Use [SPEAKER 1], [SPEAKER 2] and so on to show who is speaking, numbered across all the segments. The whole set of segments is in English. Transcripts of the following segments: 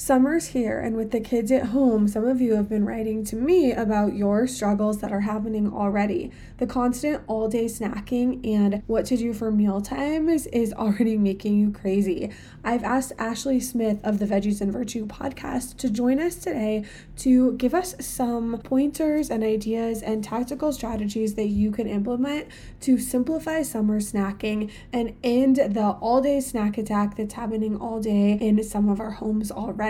[SPEAKER 1] Summer's here, and with the kids at home, some of you have been writing to me about your struggles that are happening already. The constant all day snacking and what to do for meal times is already making you crazy. I've asked Ashley Smith of the Veggies and Virtue podcast to join us today to give us some pointers and ideas and tactical strategies that you can implement to simplify summer snacking and end the all day snack attack that's happening all day in some of our homes already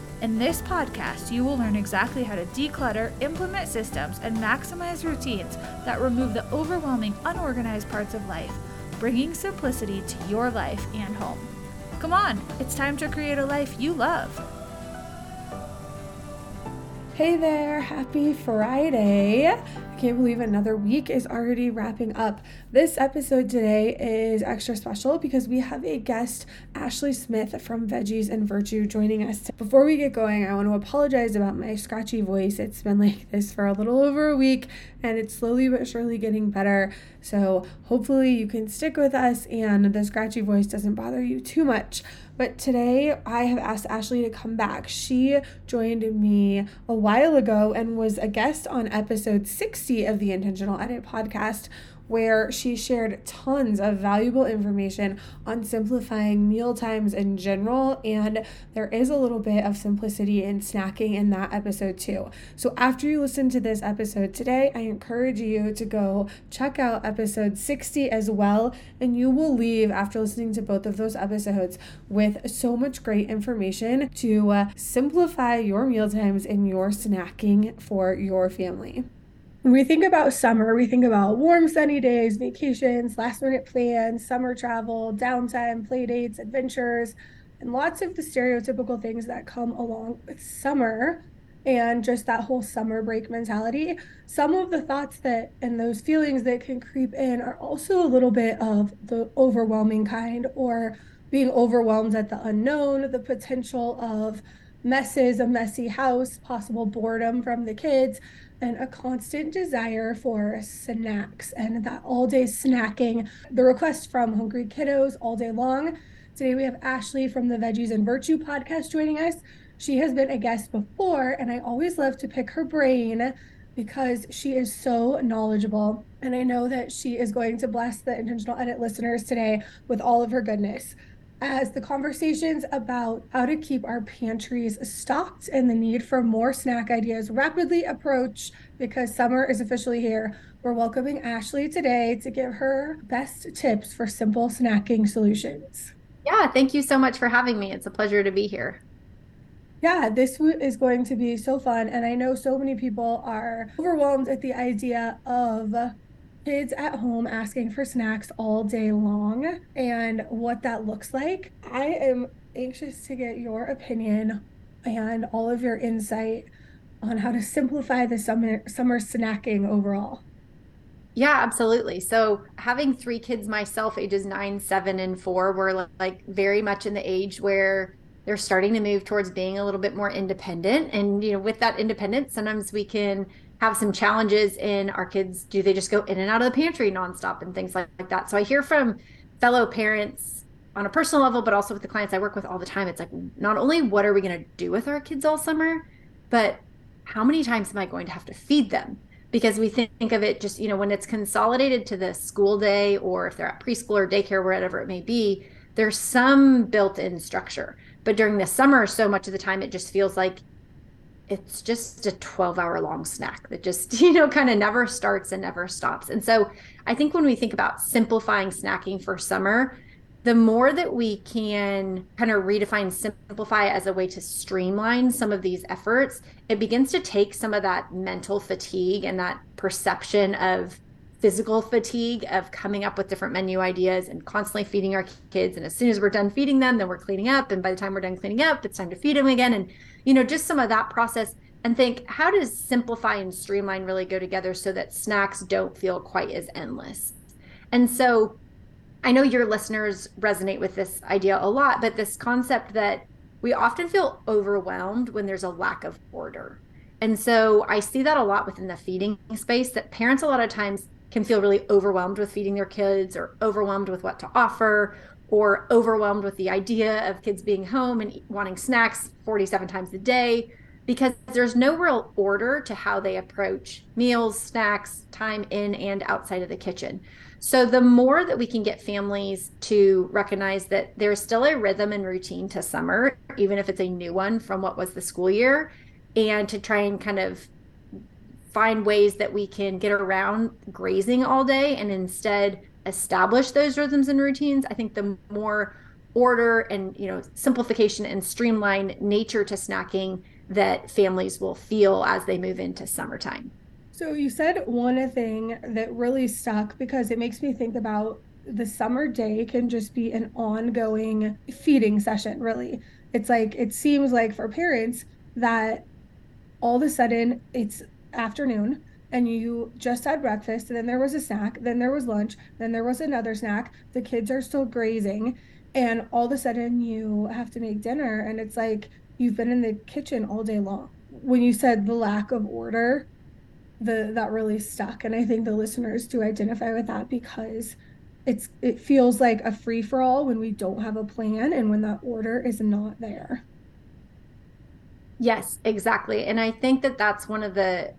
[SPEAKER 2] In this podcast, you will learn exactly how to declutter, implement systems, and maximize routines that remove the overwhelming, unorganized parts of life, bringing simplicity to your life and home. Come on, it's time to create a life you love.
[SPEAKER 1] Hey there, happy Friday can't believe another week is already wrapping up. This episode today is extra special because we have a guest, Ashley Smith from Veggies and Virtue, joining us. Before we get going, I want to apologize about my scratchy voice. It's been like this for a little over a week and it's slowly but surely getting better. So hopefully you can stick with us and the scratchy voice doesn't bother you too much. But today I have asked Ashley to come back. She joined me a while ago and was a guest on episode 60 of the Intentional Edit podcast, where she shared tons of valuable information on simplifying meal times in general. And there is a little bit of simplicity in snacking in that episode too. So after you listen to this episode today, I encourage you to go check out episode 60 as well. And you will leave after listening to both of those episodes with so much great information to uh, simplify your meal times and your snacking for your family. When we think about summer, we think about warm, sunny days, vacations, last minute plans, summer travel, downtime, play dates, adventures, and lots of the stereotypical things that come along with summer and just that whole summer break mentality. Some of the thoughts that and those feelings that can creep in are also a little bit of the overwhelming kind or being overwhelmed at the unknown, the potential of messes, a messy house, possible boredom from the kids, and a constant desire for snacks and that all day snacking. The request from hungry kiddos all day long. Today we have Ashley from the Veggies and Virtue podcast joining us. She has been a guest before, and I always love to pick her brain because she is so knowledgeable. And I know that she is going to bless the intentional edit listeners today with all of her goodness as the conversations about how to keep our pantries stocked and the need for more snack ideas rapidly approach because summer is officially here. We're welcoming Ashley today to give her best tips for simple snacking solutions.
[SPEAKER 3] Yeah, thank you so much for having me. It's a pleasure to be here.
[SPEAKER 1] Yeah, this is going to be so fun. And I know so many people are overwhelmed at the idea of kids at home asking for snacks all day long and what that looks like. I am anxious to get your opinion and all of your insight on how to simplify the summer summer snacking overall.
[SPEAKER 3] Yeah, absolutely. So, having three kids myself, ages nine, seven, and four, we're like very much in the age where they're starting to move towards being a little bit more independent. And, you know, with that independence, sometimes we can have some challenges in our kids do they just go in and out of the pantry nonstop and things like, like that? So i hear from fellow parents on a personal level but also with the clients i work with all the time it's like not only what are we going to do with our kids all summer but how many times am i going to have to feed them? Because we think of it just you know when it's consolidated to the school day or if they're at preschool or daycare wherever it may be there's some built-in structure. But during the summer so much of the time it just feels like it's just a 12 hour long snack that just, you know, kind of never starts and never stops. And so I think when we think about simplifying snacking for summer, the more that we can kind of redefine simplify as a way to streamline some of these efforts, it begins to take some of that mental fatigue and that perception of physical fatigue of coming up with different menu ideas and constantly feeding our kids. And as soon as we're done feeding them, then we're cleaning up. And by the time we're done cleaning up, it's time to feed them again. And, you know, just some of that process and think how does simplify and streamline really go together so that snacks don't feel quite as endless? And so I know your listeners resonate with this idea a lot, but this concept that we often feel overwhelmed when there's a lack of order. And so I see that a lot within the feeding space that parents a lot of times can feel really overwhelmed with feeding their kids or overwhelmed with what to offer or overwhelmed with the idea of kids being home and wanting snacks 47 times a day because there's no real order to how they approach meals, snacks, time in and outside of the kitchen. So, the more that we can get families to recognize that there's still a rhythm and routine to summer, even if it's a new one from what was the school year, and to try and kind of find ways that we can get around grazing all day and instead establish those rhythms and routines, I think the more order and you know simplification and streamline nature to snacking that families will feel as they move into summertime.
[SPEAKER 1] So you said one thing that really stuck because it makes me think about the summer day can just be an ongoing feeding session, really. It's like it seems like for parents that all of a sudden it's afternoon and you just had breakfast then there was a snack, then there was lunch, then there was another snack. The kids are still grazing and all of a sudden you have to make dinner and it's like you've been in the kitchen all day long. When you said the lack of order, the that really stuck and i think the listeners do identify with that because it's it feels like a free for all when we don't have a plan and when that order is not there
[SPEAKER 3] yes exactly and i think that that's one of the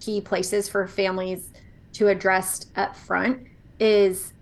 [SPEAKER 3] key places for families to address up front is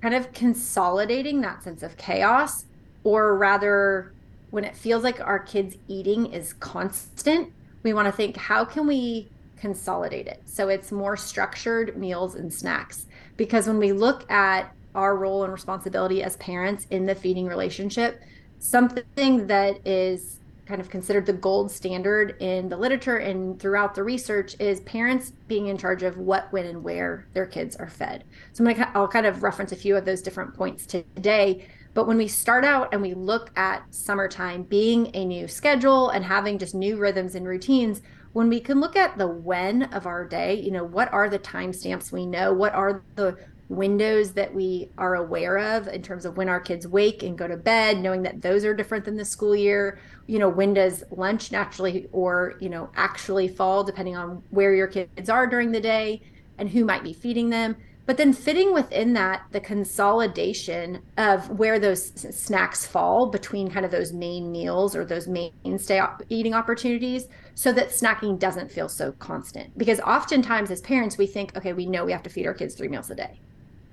[SPEAKER 3] kind of consolidating that sense of chaos or rather when it feels like our kids eating is constant we want to think how can we consolidate it. So it's more structured meals and snacks. Because when we look at our role and responsibility as parents in the feeding relationship, something that is kind of considered the gold standard in the literature and throughout the research is parents being in charge of what, when, and where their kids are fed. So I'm gonna, I'll kind of reference a few of those different points today. But when we start out and we look at summertime being a new schedule and having just new rhythms and routines, when we can look at the when of our day, you know, what are the timestamps we know? What are the windows that we are aware of in terms of when our kids wake and go to bed, knowing that those are different than the school year? You know, when does lunch naturally or, you know, actually fall depending on where your kids are during the day and who might be feeding them? but then fitting within that the consolidation of where those snacks fall between kind of those main meals or those mainstay eating opportunities so that snacking doesn't feel so constant because oftentimes as parents we think okay we know we have to feed our kids three meals a day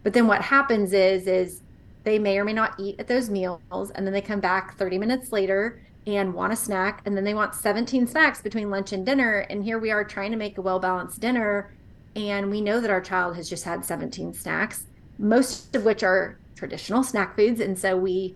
[SPEAKER 3] but then what happens is is they may or may not eat at those meals and then they come back 30 minutes later and want a snack and then they want 17 snacks between lunch and dinner and here we are trying to make a well balanced dinner and we know that our child has just had 17 snacks most of which are traditional snack foods. And so we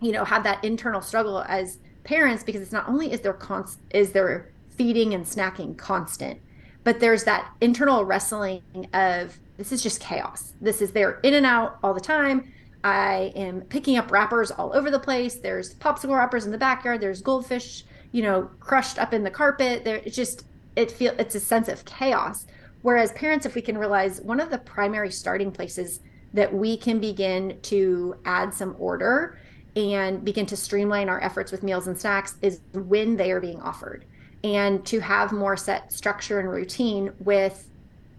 [SPEAKER 3] you know have that internal struggle as parents because it's not only is there const- is there feeding and snacking constant but there's that internal wrestling of this is just chaos. This is they're in and out all the time. I am picking up wrappers all over the place. There's popsicle wrappers in the backyard. There's goldfish you know crushed up in the carpet. There it's just it feel it's a sense of chaos. Whereas parents, if we can realize one of the primary starting places that we can begin to add some order and begin to streamline our efforts with meals and snacks is when they are being offered. And to have more set structure and routine with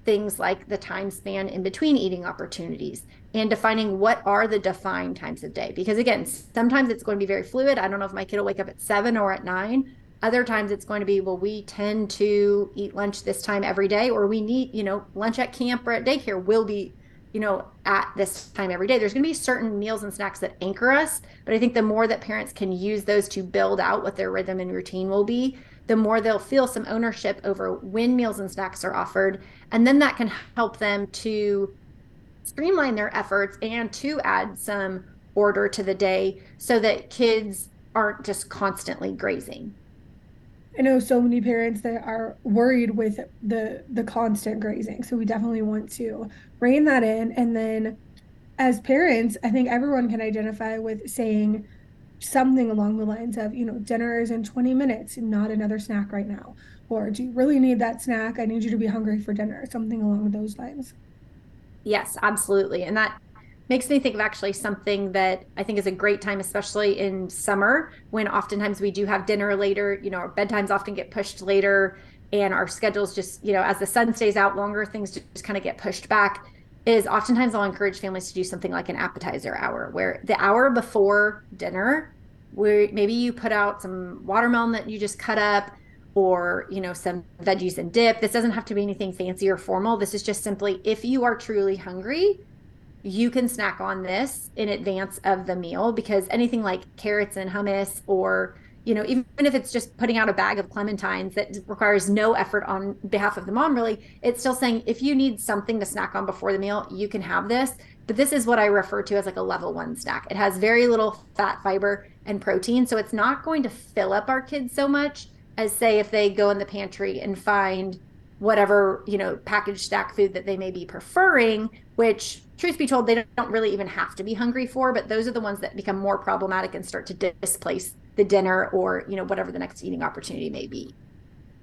[SPEAKER 3] things like the time span in between eating opportunities and defining what are the defined times of day because again sometimes it's going to be very fluid i don't know if my kid will wake up at seven or at nine other times it's going to be, well, we tend to eat lunch this time every day, or we need, you know, lunch at camp or at daycare will be, you know, at this time every day. There's going to be certain meals and snacks that anchor us. But I think the more that parents can use those to build out what their rhythm and routine will be, the more they'll feel some ownership over when meals and snacks are offered. And then that can help them to streamline their efforts and to add some order to the day so that kids aren't just constantly grazing.
[SPEAKER 1] I know so many parents that are worried with the the constant grazing. So we definitely want to rein that in and then as parents, I think everyone can identify with saying something along the lines of, you know, dinner is in 20 minutes, not another snack right now. Or do you really need that snack? I need you to be hungry for dinner, something along those lines.
[SPEAKER 3] Yes, absolutely. And that makes me think of actually something that I think is a great time, especially in summer when oftentimes we do have dinner later. You know, our bedtimes often get pushed later and our schedules just, you know, as the sun stays out longer, things just kind of get pushed back. Is oftentimes I'll encourage families to do something like an appetizer hour where the hour before dinner, where maybe you put out some watermelon that you just cut up or you know some veggies and dip. This doesn't have to be anything fancy or formal. This is just simply if you are truly hungry you can snack on this in advance of the meal because anything like carrots and hummus or you know even if it's just putting out a bag of clementines that requires no effort on behalf of the mom really it's still saying if you need something to snack on before the meal you can have this. But this is what i refer to as like a level one snack. It has very little fat fiber and protein. So it's not going to fill up our kids so much as say if they go in the pantry and find whatever you know packaged snack food that they may be preferring which truth be told they don't really even have to be hungry for but those are the ones that become more problematic and start to displace the dinner or you know whatever the next eating opportunity may be.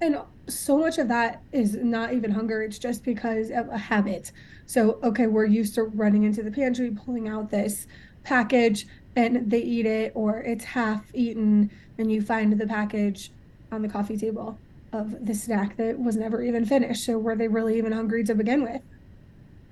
[SPEAKER 1] And so much of that is not even hunger. It's just because of a habit. So okay we're used to running into the pantry pulling out this package and they eat it or it's half eaten and you find the package on the coffee table of the snack that was never even finished. So were they really even hungry to begin with?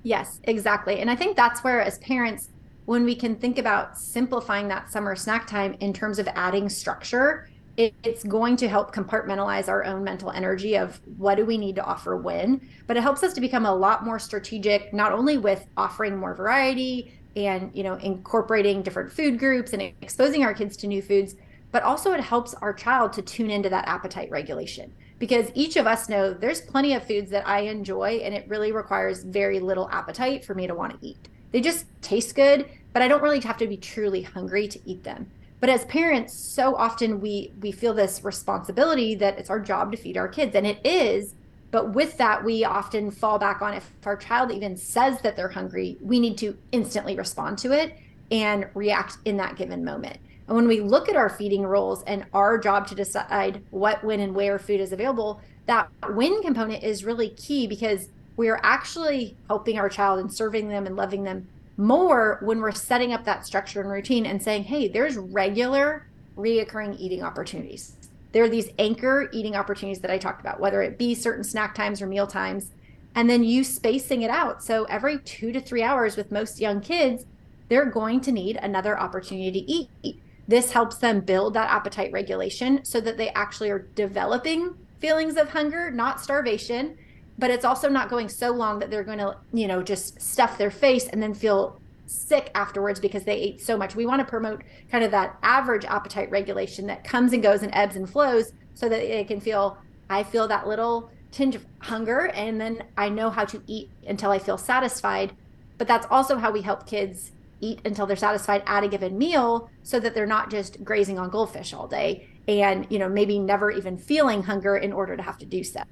[SPEAKER 3] Yes, exactly. And I think that's where, as parents, when we can think about simplifying that summer snack time in terms of adding structure, it, it's going to help compartmentalize our own mental energy of what do we need to offer when. But it helps us to become a lot more strategic, not only with offering more variety and you know incorporating different food groups and exposing our kids to new foods, but also it helps our child to tune into that appetite regulation because each of us know there's plenty of foods that I enjoy and it really requires very little appetite for me to want to eat. They just taste good, but I don't really have to be truly hungry to eat them. But as parents, so often we we feel this responsibility that it's our job to feed our kids and it is, but with that we often fall back on if our child even says that they're hungry, we need to instantly respond to it and react in that given moment. And when we look at our feeding roles and our job to decide what, when, and where food is available, that when component is really key because we are actually helping our child and serving them and loving them more when we're setting up that structure and routine and saying, hey, there's regular reoccurring eating opportunities. There are these anchor eating opportunities that I talked about, whether it be certain snack times or meal times, and then you spacing it out. So every two to three hours with most young kids, they're going to need another opportunity to eat. This helps them build that appetite regulation so that they actually are developing feelings of hunger, not starvation. But it's also not going so long that they're going to, you know, just stuff their face and then feel sick afterwards because they ate so much. We want to promote kind of that average appetite regulation that comes and goes and ebbs and flows so that they can feel, I feel that little tinge of hunger and then I know how to eat until I feel satisfied. But that's also how we help kids eat until they're satisfied at a given meal so that they're not just grazing on goldfish all day and you know maybe never even feeling hunger in order to have to do so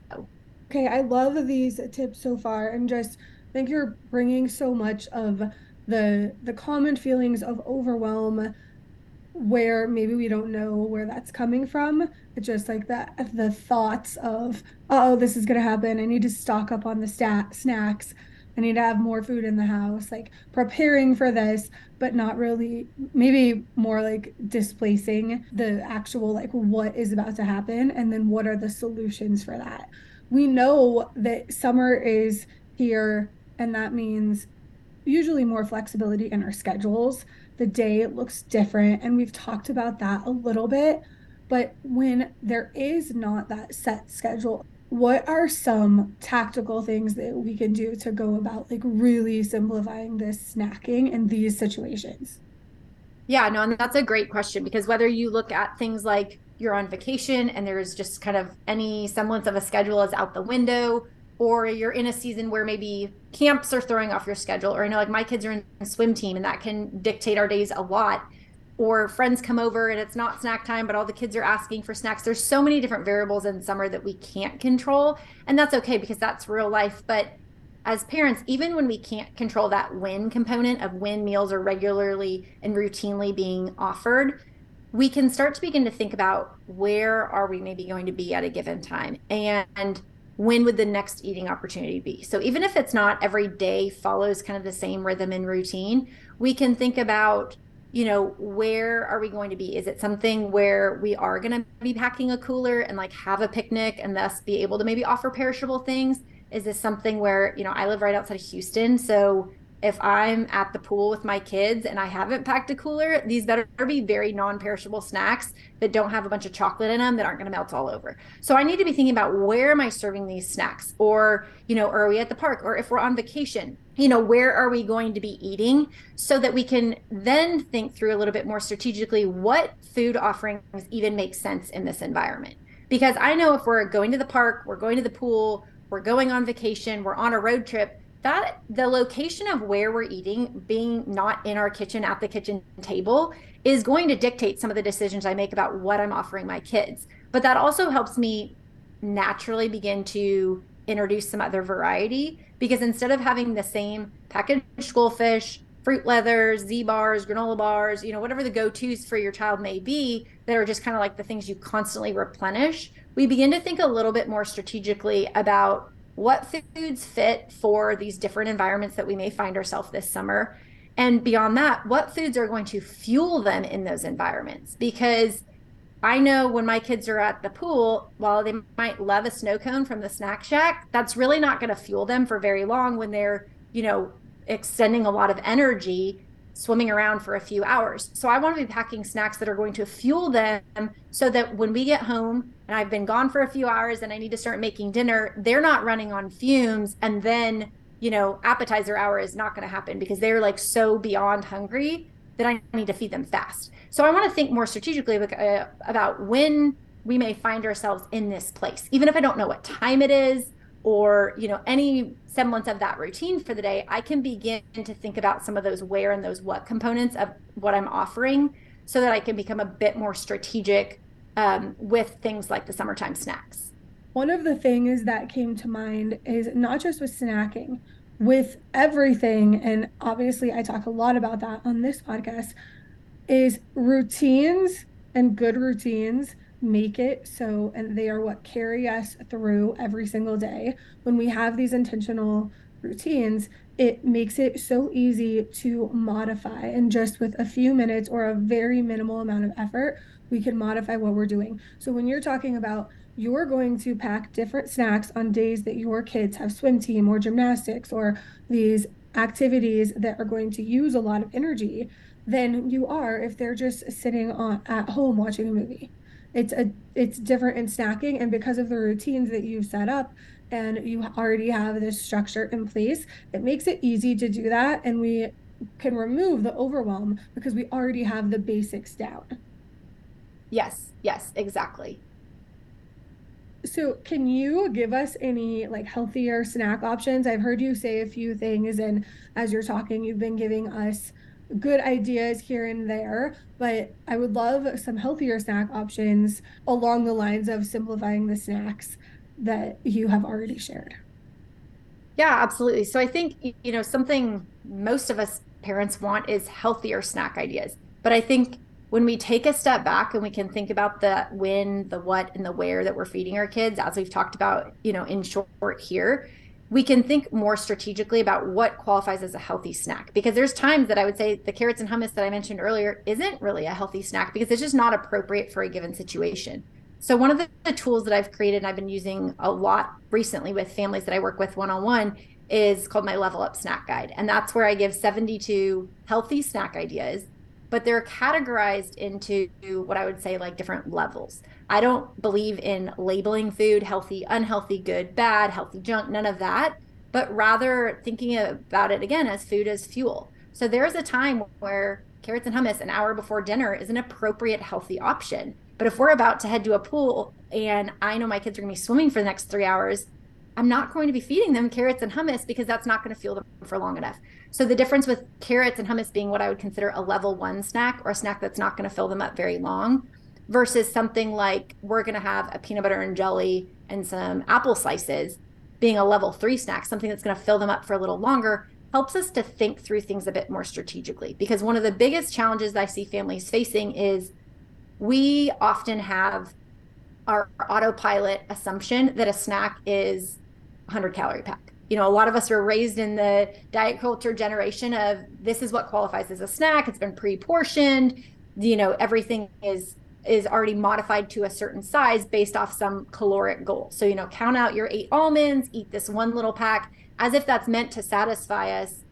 [SPEAKER 1] okay i love these tips so far and just think you're bringing so much of the the common feelings of overwhelm where maybe we don't know where that's coming from. Just like that the thoughts of oh this is going to happen. I need to stock up on the stat snacks. I need to have more food in the house, like preparing for this, but not really, maybe more like displacing the actual, like, what is about to happen and then what are the solutions for that. We know that summer is here, and that means usually more flexibility in our schedules. The day looks different, and we've talked about that a little bit. But when there is not that set schedule, what are some tactical things that we can do to go about like really simplifying this snacking in these situations?
[SPEAKER 3] Yeah, no, and that's a great question because whether you look at things like you're on vacation and there's just kind of any semblance of a schedule is out the window or you're in a season where maybe camps are throwing off your schedule or you know like my kids are in a swim team and that can dictate our days a lot or friends come over and it's not snack time but all the kids are asking for snacks. There's so many different variables in summer that we can't control and that's okay because that's real life but as parents even when we can't control that when component of when meals are regularly and routinely being offered we can start to begin to think about where are we maybe going to be at a given time? And when would the next eating opportunity be? So even if it's not every day follows kind of the same rhythm and routine we can think about you know where are we going to be? Is it something where we are going to be packing a cooler and like have a picnic and thus be able to maybe offer perishable things? Is this something where you know i live right outside of houston so if I'm at the pool with my kids and I haven't packed a cooler, these better be very non perishable snacks that don't have a bunch of chocolate in them that aren't going to melt all over. So I need to be thinking about where am I serving these snacks? Or, you know, are we at the park? Or if we're on vacation, you know, where are we going to be eating so that we can then think through a little bit more strategically what food offerings even make sense in this environment? Because I know if we're going to the park, we're going to the pool, we're going on vacation, we're on a road trip that the location of where we're eating being not in our kitchen at the kitchen table is going to dictate some of the decisions I make about what I'm offering my kids. But that also helps me naturally begin to introduce some other variety because instead of having the same packaged goldfish, fruit leathers, Z bars, granola bars, you know, whatever the go tos for your child may be that are just kind of like the things you constantly replenish, we begin to think a little bit more strategically about what foods fit for these different environments that we may find ourselves this summer. And beyond that what foods are going to fuel them in those environments? Because i know when my kids are at the pool while they might love a snow cone from the snack shack that's really not going to fuel them for very long when they're you know extending a lot of energy swimming around for a few hours. So I want to be packing snacks that are going to fuel them so that when we get home and I've been gone for a few hours and I need to start making dinner, they're not running on fumes and then, you know, appetizer hour is not going to happen because they're like so beyond hungry that I need to feed them fast. So I want to think more strategically uh, about when we may find ourselves in this place, even if I don't know what time it is or you know any semblance of that routine for the day i can begin to think about some of those where and those what components of what i'm offering so that i can become a bit more strategic um, with things like the summertime snacks.
[SPEAKER 1] One of the things that came to mind is not just with snacking with everything and obviously i talk a lot about that on this podcast is routines and good routines make it so and they are what carry us through every single day. When we have these intentional routines it makes it so easy to modify. And just with a few minutes or a very minimal amount of effort we can modify what we're doing. So when you're talking about you're going to pack different snacks on days that your kids have swim team or gymnastics or these activities that are going to use a lot of energy than you are if they're just sitting on at home watching a movie it's a it's different in snacking and because of the routines that you've set up and you already have this structure in place it makes it easy to do that and we can remove the overwhelm because we already have the basics down.
[SPEAKER 3] Yes yes exactly.
[SPEAKER 1] So can you give us any like healthier snack options? I've heard you say a few things and as you're talking you've been giving us good ideas here and there, but I would love some healthier snack options along the lines of simplifying the snacks that you have already shared.
[SPEAKER 3] Yeah, absolutely. So I think, you know, something most of us parents want is healthier snack ideas. But I think when we take a step back and we can think about the when, the what, and the where that we're feeding our kids, as we've talked about, you know, in short here, we can think more strategically about what qualifies as a healthy snack because there's times that I would say the carrots and hummus that I mentioned earlier isn't really a healthy snack because it's just not appropriate for a given situation. So one of the, the tools that I've created and I've been using a lot recently with families that I work with one on one is called my level up snack guide and that's where I give 72 healthy snack ideas but they're categorized into what I would say like different levels. I don't believe in labeling food healthy, unhealthy, good, bad, healthy, junk, none of that, but rather thinking about it again as food as fuel. So there's a time where carrots and hummus an hour before dinner is an appropriate healthy option. But if we're about to head to a pool and I know my kids are going to be swimming for the next three hours, I'm not going to be feeding them carrots and hummus because that's not going to fuel them for long enough. So the difference with carrots and hummus being what I would consider a level one snack or a snack that's not going to fill them up very long versus something like we're going to have a peanut butter and jelly and some apple slices being a level three snack, something that's going to fill them up for a little longer, helps us to think through things a bit more strategically. Because one of the biggest challenges I see families facing is we often have our autopilot assumption that a snack is 100 calorie pack. You know, a lot of us are raised in the diet culture generation of this is what qualifies as a snack. It's been pre-portioned. You know, everything is is already modified to a certain size based off some caloric goal. So, you know, count out your eight almonds, eat this one little pack, as if that's meant to satisfy us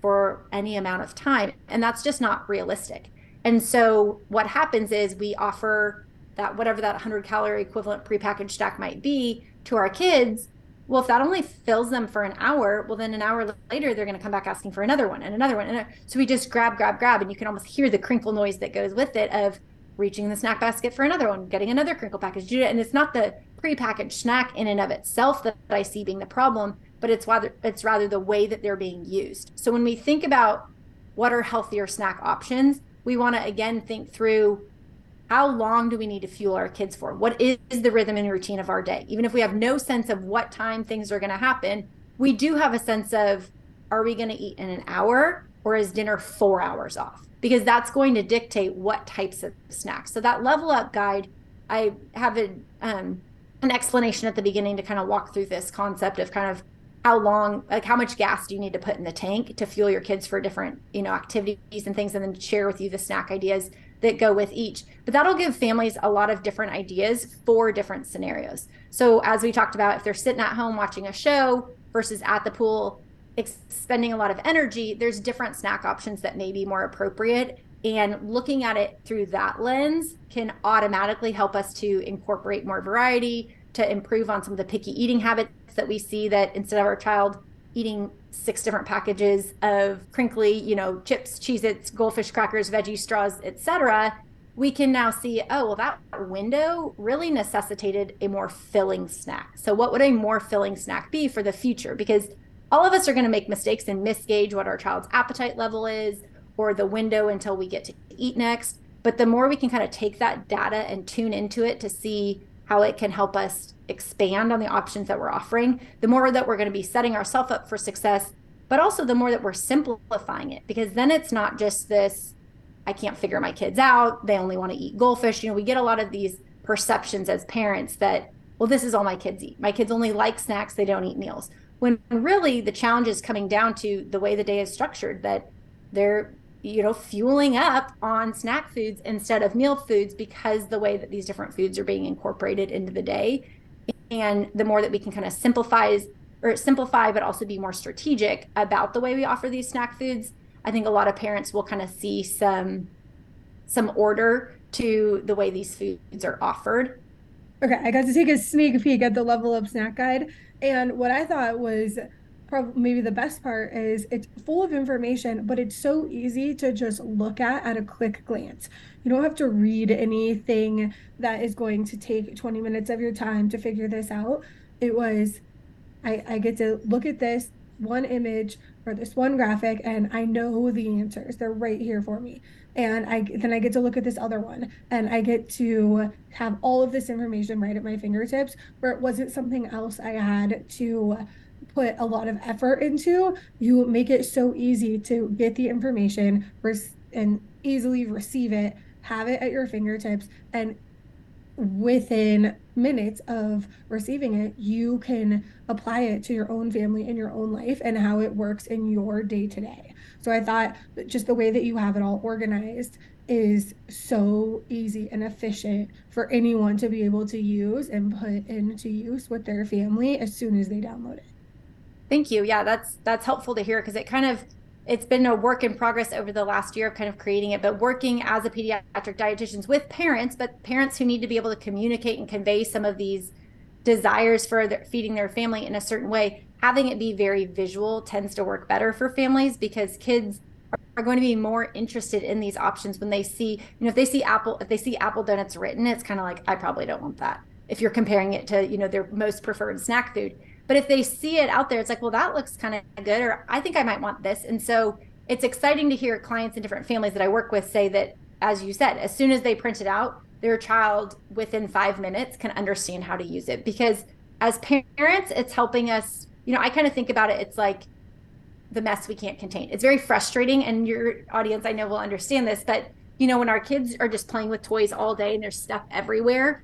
[SPEAKER 3] for any amount of time. And that's just not realistic. And so, what happens is we offer that whatever that 100 calorie equivalent prepackaged stack might be to our kids. Well, if that only fills them for an hour, well, then an hour later, they're going to come back asking for another one and another one. And uh, so we just grab, grab, grab. And you can almost hear the crinkle noise that goes with it of, reaching the snack basket for another one, getting another crinkle package. And it's not the prepackaged snack in and of itself that I see being the problem, but it's rather it's rather the way that they're being used. So when we think about what are healthier snack options, we want to again think through how long do we need to fuel our kids for? What is the rhythm and routine of our day? Even if we have no sense of what time things are going to happen, we do have a sense of are we going to eat in an hour or is dinner 4 hours off? Because that's going to dictate what types of snacks. So that level up guide, I have a, um, an explanation at the beginning to kind of walk through this concept of kind of how long, like how much gas do you need to put in the tank to fuel your kids for different, you know, activities and things, and then share with you the snack ideas that go with each. But that'll give families a lot of different ideas for different scenarios. So as we talked about, if they're sitting at home watching a show versus at the pool, expending a lot of energy, there's different snack options that may be more appropriate. And looking at it through that lens can automatically help us to incorporate more variety, to improve on some of the picky eating habits that we see that instead of our child eating six different packages of crinkly, you know, chips, Cheez-Its, goldfish crackers, veggie straws, etc., we can now see, oh, well, that window really necessitated a more filling snack. So what would a more filling snack be for the future? Because all of us are going to make mistakes and misgauge what our child's appetite level is or the window until we get to eat next. But the more we can kind of take that data and tune into it to see how it can help us expand on the options that we're offering, the more that we're going to be setting ourselves up for success, but also the more that we're simplifying it because then it's not just this I can't figure my kids out, they only want to eat goldfish. You know, we get a lot of these perceptions as parents that well this is all my kids eat. My kids only like snacks, they don't eat meals when really the challenge is coming down to the way the day is structured that they're you know fueling up on snack foods instead of meal foods because the way that these different foods are being incorporated into the day. And the more that we can kind of simplify or simplify but also be more strategic about the way we offer these snack foods i think a lot of parents will kind of see some some order to the way these foods are offered.
[SPEAKER 1] Okay i got to take a sneak peek at the level up snack guide and what I thought was probably maybe the best part is it's full of information, but it's so easy to just look at at a quick glance. You don't have to read anything that is going to take 20 minutes of your time to figure this out. It was, I, I get to look at this one image or this one graphic and I know the answers. They're right here for me and I then I get to look at this other one and I get to have all of this information right at my fingertips where it wasn't something else I had to put a lot of effort into. You make it so easy to get the information and easily receive it, have it at your fingertips and within minutes of receiving it, you can apply it to your own family and your own life and how it works in your day to day. So I thought just the way that you have it all organized is so easy and efficient for anyone to be able to use and put into use with their family as soon as they download it.
[SPEAKER 3] Thank you. Yeah, that's that's helpful to hear because it kind of it's been a work in progress over the last year of kind of creating it, but working as a pediatric dietitian with parents, but parents who need to be able to communicate and convey some of these desires for their, feeding their family in a certain way having it be very visual tends to work better for families because kids are going to be more interested in these options when they see, you know, if they see apple, if they see apple donuts written, it's kind of like, I probably don't want that. If you're comparing it to, you know, their most preferred snack food. But if they see it out there, it's like, well, that looks kind of good, or I think I might want this. And so it's exciting to hear clients and different families that I work with say that, as you said, as soon as they print it out, their child within five minutes can understand how to use it. Because as parents, it's helping us, you know, I kind of think about it, it's like, the mess we can't contain. It's very frustrating, and your audience, I know, will understand this. But you know, when our kids are just playing with toys all day and there's stuff everywhere,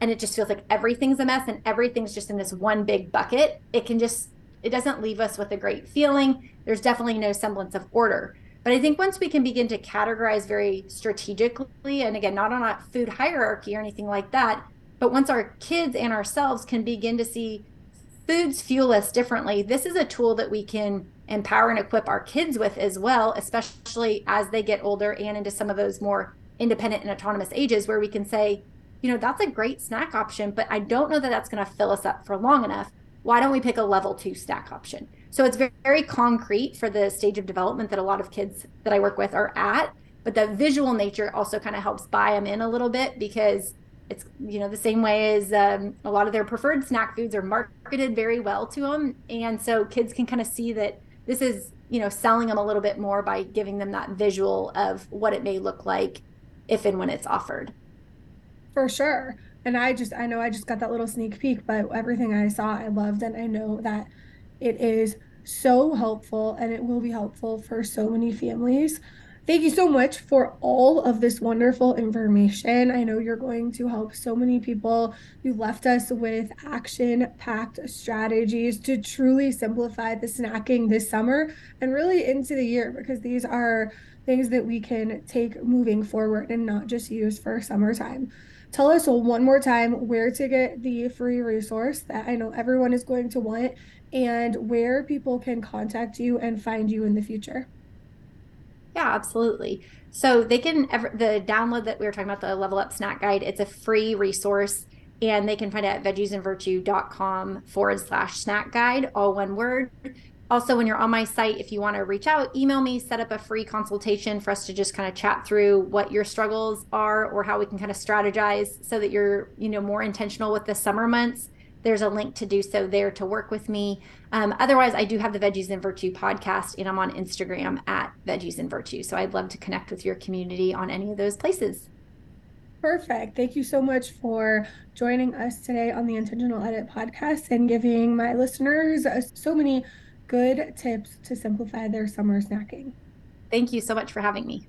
[SPEAKER 3] and it just feels like everything's a mess and everything's just in this one big bucket, it can just it doesn't leave us with a great feeling. There's definitely no semblance of order. But I think once we can begin to categorize very strategically, and again, not on a food hierarchy or anything like that, but once our kids and ourselves can begin to see foods fuel us differently, this is a tool that we can empower and equip our kids with as well, especially as they get older and into some of those more independent and autonomous ages where we can say, you know, that's a great snack option, but I don't know that that's going to fill us up for long enough. Why don't we pick a level two snack option? So it's very, concrete for the stage of development that a lot of kids that I work with are at. But the visual nature also kind of helps buy them in a little bit because it's you know the same way as um, a lot of their preferred snack foods are marketed very well to them and so kids can kind of see that this is you know selling them a little bit more by giving them that visual of what it may look like if and when it's offered.
[SPEAKER 1] For sure. And i just i know i just got that little sneak peek but everything i saw i loved. And i know that it is so helpful and it will be helpful for so many families Thank you so much for all of this wonderful information. I know you're going to help so many people. You left us with action packed strategies to truly simplify the snacking this summer and really into the year because these are things that we can take moving forward and not just use for summertime. Tell us one more time where to get the free resource that I know everyone is going to want and where people can contact you and find you in the future.
[SPEAKER 3] Yeah, absolutely. So they can ever the download that we were talking about the level up snack guide. It's a free resource and they can find it at veggiesandvirtue.com forward slash snack guide, all one word. Also, when you're on my site, if you want to reach out, email me, set up a free consultation for us to just kind of chat through what your struggles are or how we can kind of strategize so that you're, you know, more intentional with the summer months there's a link to do so there to work with me. Um, otherwise, I do have the Veggies and Virtue podcast, and I'm on Instagram at Veggies and Virtue. So I'd love to connect with your community on any of those places.
[SPEAKER 1] Perfect. Thank you so much for joining us today on the Intentional Edit podcast and giving my listeners so many good tips to simplify their summer snacking.
[SPEAKER 3] Thank you so much for having me.